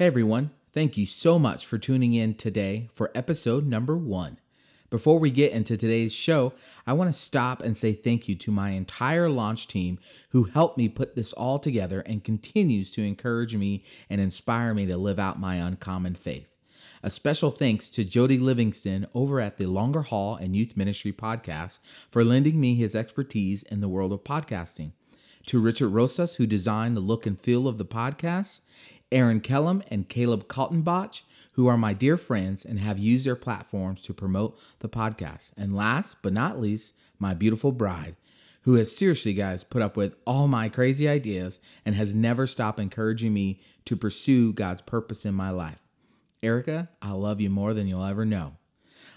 Hey everyone, thank you so much for tuning in today for episode number one. Before we get into today's show, I want to stop and say thank you to my entire launch team who helped me put this all together and continues to encourage me and inspire me to live out my uncommon faith. A special thanks to Jody Livingston over at the Longer Haul and Youth Ministry podcast for lending me his expertise in the world of podcasting. To Richard Rosas, who designed the look and feel of the podcast, Aaron Kellum and Caleb Kaltenbach, who are my dear friends and have used their platforms to promote the podcast. And last but not least, my beautiful bride, who has seriously, guys, put up with all my crazy ideas and has never stopped encouraging me to pursue God's purpose in my life. Erica, I love you more than you'll ever know.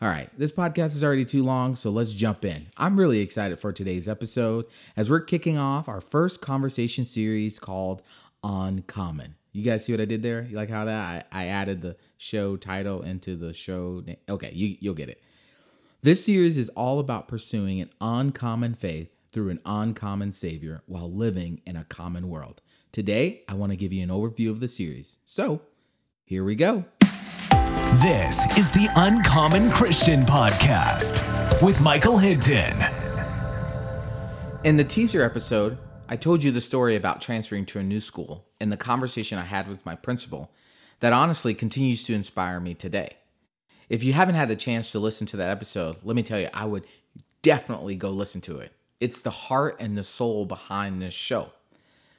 All right, this podcast is already too long, so let's jump in. I'm really excited for today's episode as we're kicking off our first conversation series called Uncommon. You guys see what I did there? You like how that I, I added the show title into the show name? Okay, you, you'll get it. This series is all about pursuing an uncommon faith through an uncommon Savior while living in a common world. Today, I want to give you an overview of the series. So, here we go. This is the Uncommon Christian Podcast with Michael Hinton. In the teaser episode, I told you the story about transferring to a new school and the conversation I had with my principal that honestly continues to inspire me today. If you haven't had the chance to listen to that episode, let me tell you, I would definitely go listen to it. It's the heart and the soul behind this show.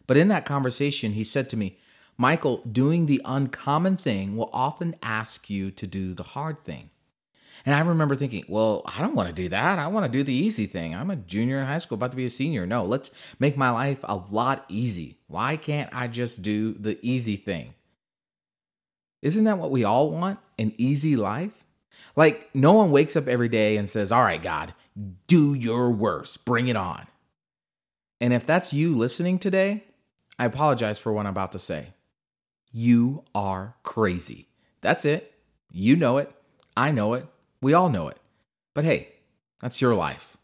But in that conversation, he said to me, Michael, doing the uncommon thing will often ask you to do the hard thing. And I remember thinking, well, I don't want to do that. I want to do the easy thing. I'm a junior in high school, about to be a senior. No, let's make my life a lot easy. Why can't I just do the easy thing? Isn't that what we all want? An easy life? Like, no one wakes up every day and says, All right, God, do your worst, bring it on. And if that's you listening today, I apologize for what I'm about to say. You are crazy. That's it. You know it. I know it. We all know it. But hey, that's your life.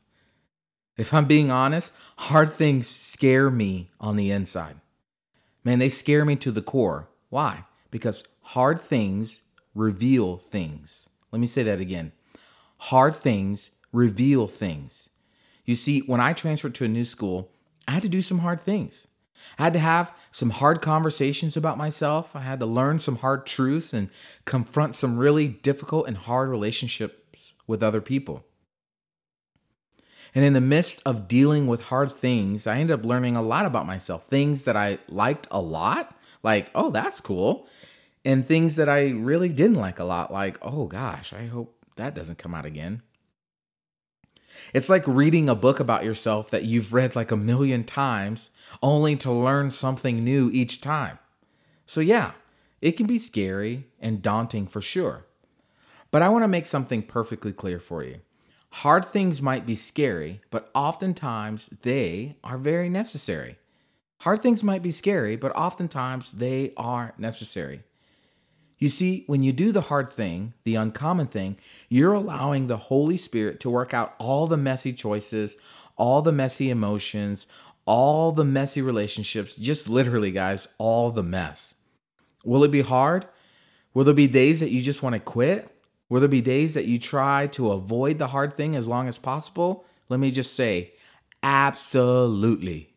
If I'm being honest, hard things scare me on the inside. Man, they scare me to the core. Why? Because hard things reveal things. Let me say that again. Hard things reveal things. You see, when I transferred to a new school, I had to do some hard things. I had to have some hard conversations about myself. I had to learn some hard truths and confront some really difficult and hard relationships with other people. And in the midst of dealing with hard things, I ended up learning a lot about myself. Things that I liked a lot, like, oh, that's cool. And things that I really didn't like a lot, like, oh gosh, I hope that doesn't come out again. It's like reading a book about yourself that you've read like a million times only to learn something new each time. So, yeah, it can be scary and daunting for sure. But I want to make something perfectly clear for you. Hard things might be scary, but oftentimes they are very necessary. Hard things might be scary, but oftentimes they are necessary. You see, when you do the hard thing, the uncommon thing, you're allowing the Holy Spirit to work out all the messy choices, all the messy emotions, all the messy relationships, just literally, guys, all the mess. Will it be hard? Will there be days that you just want to quit? Will there be days that you try to avoid the hard thing as long as possible? Let me just say, absolutely.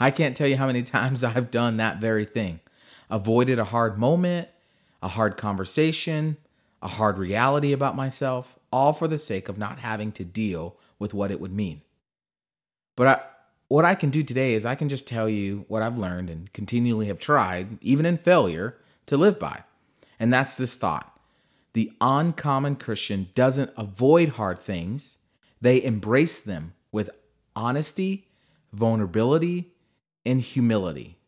I can't tell you how many times I've done that very thing. Avoided a hard moment, a hard conversation, a hard reality about myself, all for the sake of not having to deal with what it would mean. But I, what I can do today is I can just tell you what I've learned and continually have tried, even in failure, to live by. And that's this thought the uncommon Christian doesn't avoid hard things, they embrace them with honesty, vulnerability, and humility.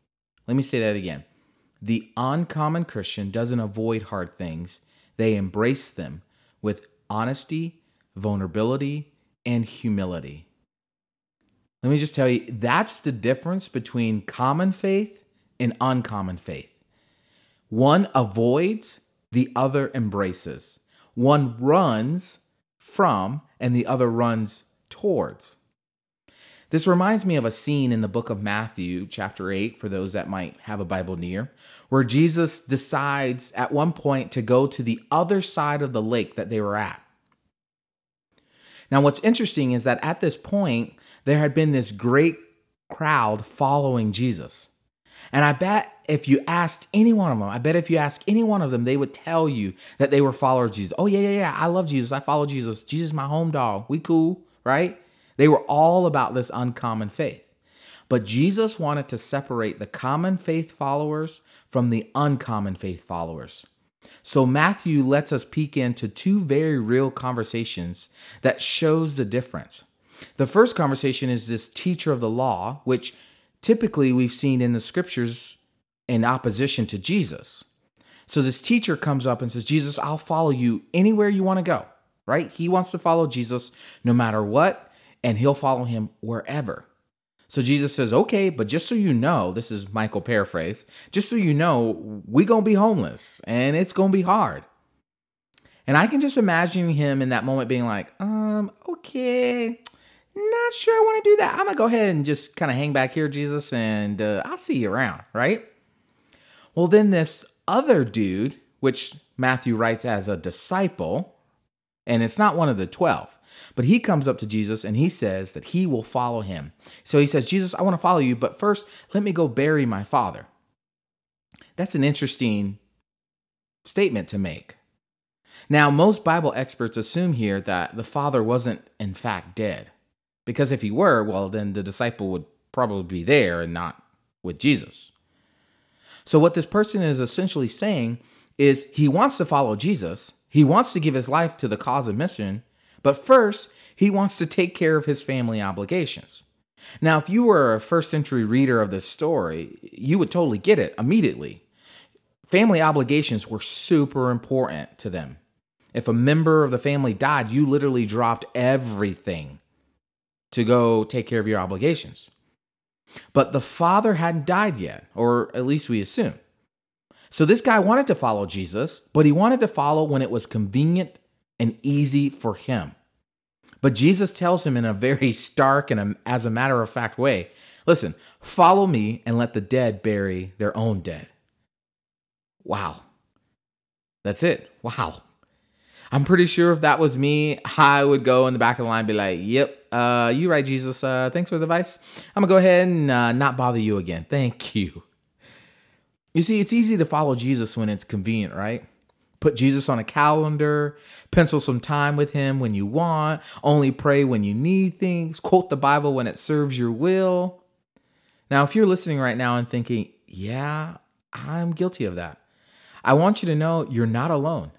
Let me say that again. The uncommon Christian doesn't avoid hard things, they embrace them with honesty, vulnerability, and humility. Let me just tell you that's the difference between common faith and uncommon faith. One avoids, the other embraces. One runs from, and the other runs towards. This reminds me of a scene in the book of Matthew, chapter 8, for those that might have a Bible near, where Jesus decides at one point to go to the other side of the lake that they were at. Now, what's interesting is that at this point, there had been this great crowd following Jesus. And I bet if you asked any one of them, I bet if you ask any one of them, they would tell you that they were followers of Jesus. Oh, yeah, yeah, yeah. I love Jesus. I follow Jesus. Jesus is my home dog. We cool, right? They were all about this uncommon faith. But Jesus wanted to separate the common faith followers from the uncommon faith followers. So Matthew lets us peek into two very real conversations that shows the difference. The first conversation is this teacher of the law, which typically we've seen in the scriptures in opposition to Jesus. So this teacher comes up and says, Jesus, I'll follow you anywhere you want to go, right? He wants to follow Jesus no matter what, and he'll follow him wherever. So Jesus says, okay, but just so you know, this is Michael paraphrase, just so you know, we gonna be homeless and it's gonna be hard. And I can just imagine him in that moment being like, um, okay, not sure I want to do that. I'm gonna go ahead and just kind of hang back here, Jesus, and uh, I'll see you around, right? Well, then this other dude, which Matthew writes as a disciple, and it's not one of the 12, but he comes up to Jesus and he says that he will follow him. So he says, Jesus, I want to follow you, but first let me go bury my father. That's an interesting statement to make. Now, most Bible experts assume here that the father wasn't, in fact, dead. Because if he were, well, then the disciple would probably be there and not with Jesus. So, what this person is essentially saying is he wants to follow Jesus, he wants to give his life to the cause of mission, but first, he wants to take care of his family obligations. Now, if you were a first century reader of this story, you would totally get it immediately. Family obligations were super important to them. If a member of the family died, you literally dropped everything to go take care of your obligations. But the father hadn't died yet, or at least we assume. So this guy wanted to follow Jesus, but he wanted to follow when it was convenient and easy for him. But Jesus tells him in a very stark and a, as a matter of fact way listen, follow me and let the dead bury their own dead. Wow. That's it. Wow. I'm pretty sure if that was me, I would go in the back of the line be like, yep, uh, you right, Jesus. Uh, thanks for the advice. I'm going to go ahead and uh, not bother you again. Thank you. You see, it's easy to follow Jesus when it's convenient, right? Put Jesus on a calendar, pencil some time with him when you want, only pray when you need things, quote the Bible when it serves your will. Now, if you're listening right now and thinking, yeah, I'm guilty of that, I want you to know you're not alone.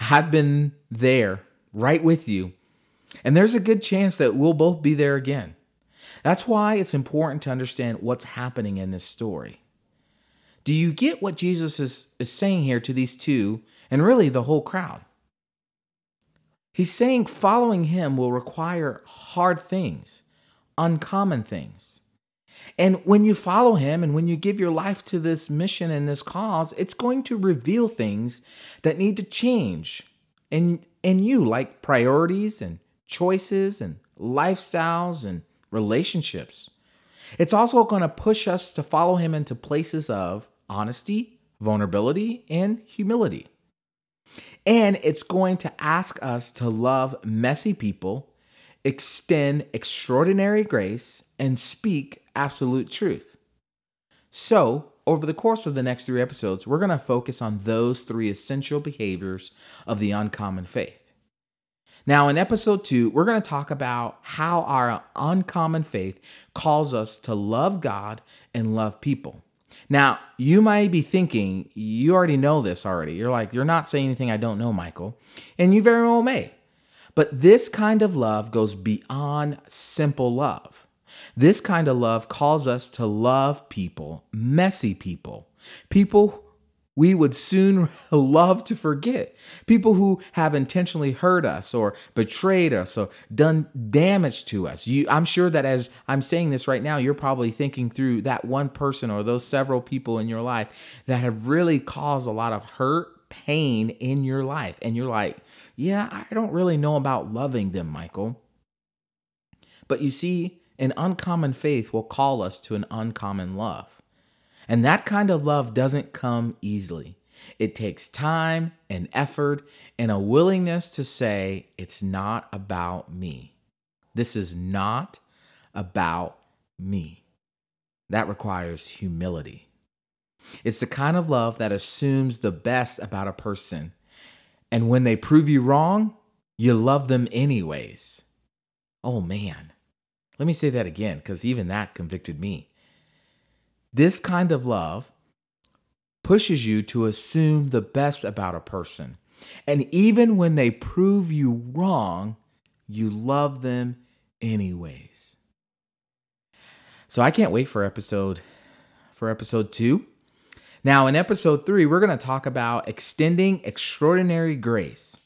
I've been there right with you, and there's a good chance that we'll both be there again. That's why it's important to understand what's happening in this story. Do you get what Jesus is, is saying here to these two and really the whole crowd? He's saying following him will require hard things, uncommon things. And when you follow him and when you give your life to this mission and this cause, it's going to reveal things that need to change in, in you, like priorities and choices and lifestyles and relationships. It's also going to push us to follow him into places of honesty, vulnerability, and humility. And it's going to ask us to love messy people, extend extraordinary grace, and speak absolute truth. So, over the course of the next three episodes, we're going to focus on those three essential behaviors of the uncommon faith. Now, in episode two, we're going to talk about how our uncommon faith calls us to love God and love people. Now, you might be thinking, you already know this already. You're like, you're not saying anything I don't know, Michael. And you very well may. But this kind of love goes beyond simple love. This kind of love calls us to love people, messy people, people we would soon love to forget, people who have intentionally hurt us or betrayed us or done damage to us. You, I'm sure that as I'm saying this right now, you're probably thinking through that one person or those several people in your life that have really caused a lot of hurt, pain in your life. And you're like, yeah, I don't really know about loving them, Michael. But you see, an uncommon faith will call us to an uncommon love. And that kind of love doesn't come easily. It takes time and effort and a willingness to say, it's not about me. This is not about me. That requires humility. It's the kind of love that assumes the best about a person. And when they prove you wrong, you love them anyways. Oh man. Let me say that again, because even that convicted me. This kind of love pushes you to assume the best about a person. And even when they prove you wrong, you love them anyways. So I can't wait for episode for episode 2. Now, in episode 3, we're going to talk about extending extraordinary grace.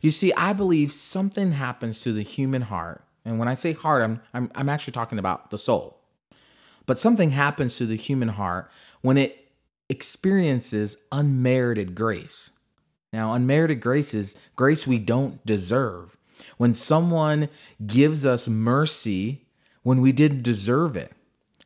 You see, I believe something happens to the human heart. And when I say heart, I'm, I'm, I'm actually talking about the soul. But something happens to the human heart when it experiences unmerited grace. Now, unmerited grace is grace we don't deserve. When someone gives us mercy when we didn't deserve it.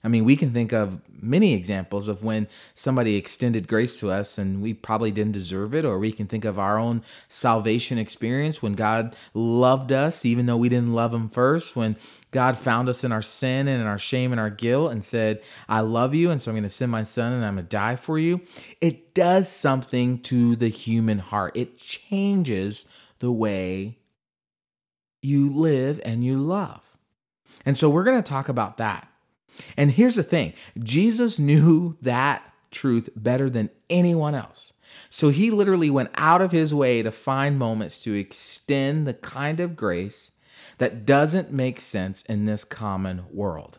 I mean, we can think of many examples of when somebody extended grace to us and we probably didn't deserve it, or we can think of our own salvation experience when God loved us, even though we didn't love Him first, when God found us in our sin and in our shame and our guilt and said, I love you, and so I'm going to send my son and I'm going to die for you. It does something to the human heart, it changes the way you live and you love. And so we're going to talk about that. And here's the thing Jesus knew that truth better than anyone else. So he literally went out of his way to find moments to extend the kind of grace that doesn't make sense in this common world.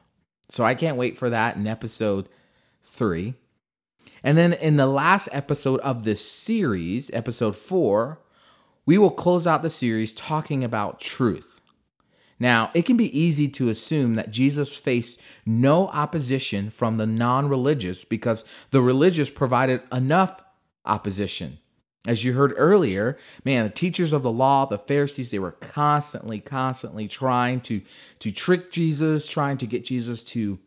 So I can't wait for that in episode three. And then in the last episode of this series, episode four, we will close out the series talking about truth. Now, it can be easy to assume that Jesus faced no opposition from the non religious because the religious provided enough opposition. As you heard earlier, man, the teachers of the law, the Pharisees, they were constantly, constantly trying to, to trick Jesus, trying to get Jesus to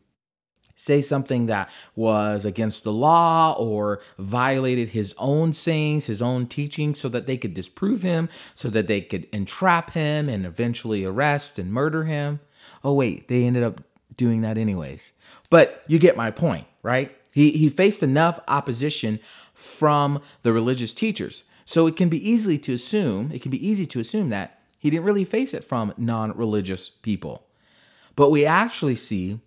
say something that was against the law or violated his own sayings, his own teachings, so that they could disprove him, so that they could entrap him and eventually arrest and murder him. Oh, wait, they ended up doing that anyways. But you get my point, right? He, he faced enough opposition from the religious teachers. So it can be easily to assume, it can be easy to assume that he didn't really face it from non religious people. But we actually see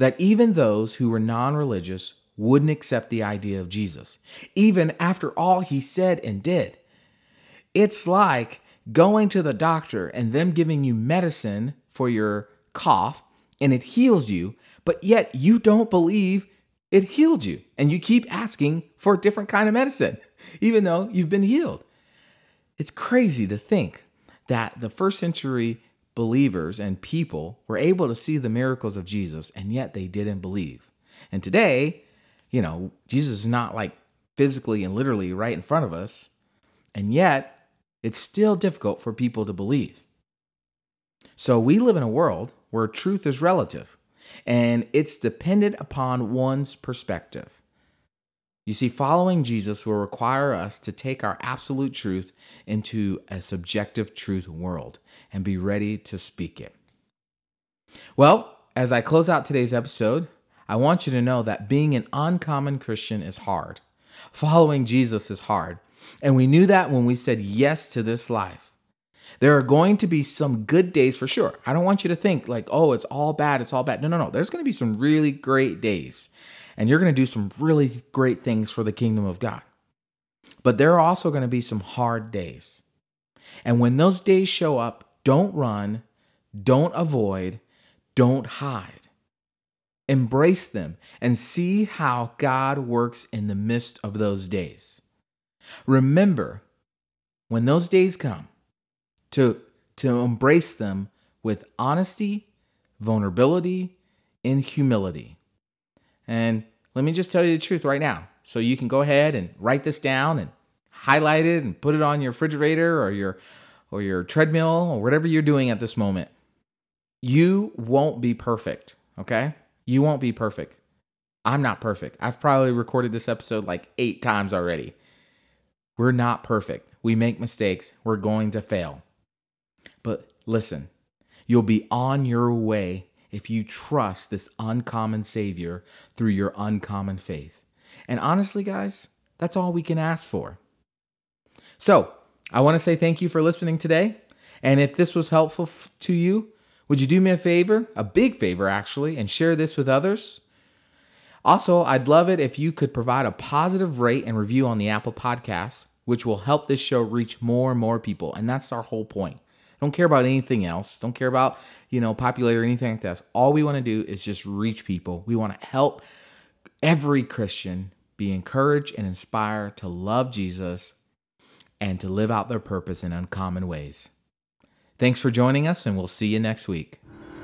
that even those who were non religious wouldn't accept the idea of Jesus, even after all he said and did. It's like going to the doctor and them giving you medicine for your cough and it heals you, but yet you don't believe it healed you and you keep asking for a different kind of medicine, even though you've been healed. It's crazy to think that the first century believers and people were able to see the miracles of Jesus, and yet they didn't believe. And today, you know, Jesus is not like physically and literally right in front of us, and yet it's still difficult for people to believe. So we live in a world where truth is relative and it's dependent upon one's perspective. You see, following Jesus will require us to take our absolute truth into a subjective truth world and be ready to speak it. Well, as I close out today's episode, I want you to know that being an uncommon Christian is hard. Following Jesus is hard. And we knew that when we said yes to this life. There are going to be some good days for sure. I don't want you to think like, oh, it's all bad, it's all bad. No, no, no. There's going to be some really great days and you're going to do some really great things for the kingdom of God. But there are also going to be some hard days. And when those days show up, don't run, don't avoid, don't hide. Embrace them and see how God works in the midst of those days. Remember, when those days come, to, to embrace them with honesty, vulnerability, and humility. And let me just tell you the truth right now. So you can go ahead and write this down and highlight it and put it on your refrigerator or your or your treadmill or whatever you're doing at this moment. You won't be perfect, okay? You won't be perfect. I'm not perfect. I've probably recorded this episode like eight times already. We're not perfect. We make mistakes. We're going to fail. But listen, you'll be on your way if you trust this uncommon Savior through your uncommon faith. And honestly, guys, that's all we can ask for. So, I want to say thank you for listening today. And if this was helpful f- to you, would you do me a favor, a big favor actually, and share this with others? Also, I'd love it if you could provide a positive rate and review on the Apple Podcast, which will help this show reach more and more people. And that's our whole point. Don't care about anything else. Don't care about, you know, popularity or anything like that. All we want to do is just reach people. We want to help every Christian be encouraged and inspired to love Jesus and to live out their purpose in uncommon ways. Thanks for joining us, and we'll see you next week.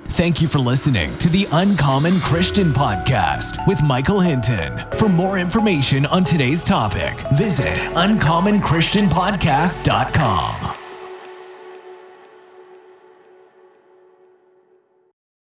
Thank you for listening to the Uncommon Christian Podcast with Michael Hinton. For more information on today's topic, visit uncommonchristianpodcast.com.